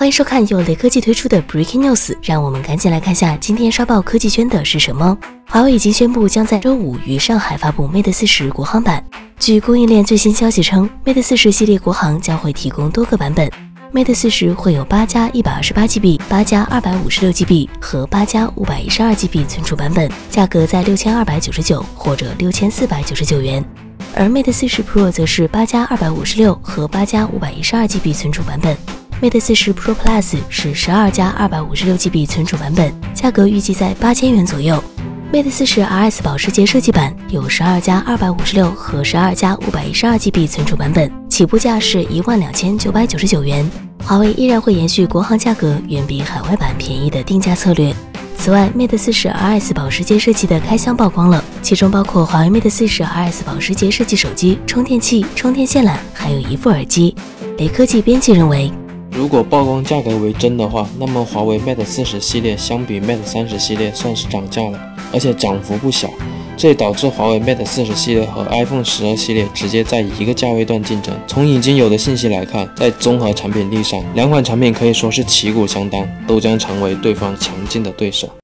欢迎收看由雷科技推出的 Breaking News，让我们赶紧来看下今天刷爆科技圈的是什么。华为已经宣布将在周五于上海发布 Mate 四十国行版。据供应链最新消息称，Mate 四十系列国行将会提供多个版本，Mate 四十会有八加一百二十八 GB、八加二百五十六 GB 和八加五百一十二 GB 存储版本，价格在六千二百九十九或者六千四百九十九元。而 Mate 四十 Pro 则是八加二百五十六和八加五百一十二 GB 存储版本。Mate 四十 Pro Plus 是十二加二百五十六 GB 存储版本，价格预计在八千元左右。Mate 四十 RS 保时捷设计版有十二加二百五十六和十二加五百一十二 GB 存储版本，起步价是一万两千九百九十九元。华为依然会延续国行价格远比海外版便宜的定价策略。此外，Mate 四十 RS 保时捷设计的开箱曝光了，其中包括华为 Mate 四十 RS 保时捷设计手机、充电器、充电线缆，还有一副耳机。雷科技编辑认为。如果曝光价格为真的话，那么华为 Mate 四十系列相比 Mate 三十系列算是涨价了，而且涨幅不小。这也导致华为 Mate 四十系列和 iPhone 十二系列直接在一个价位段竞争。从已经有的信息来看，在综合产品力上，两款产品可以说是旗鼓相当，都将成为对方强劲的对手。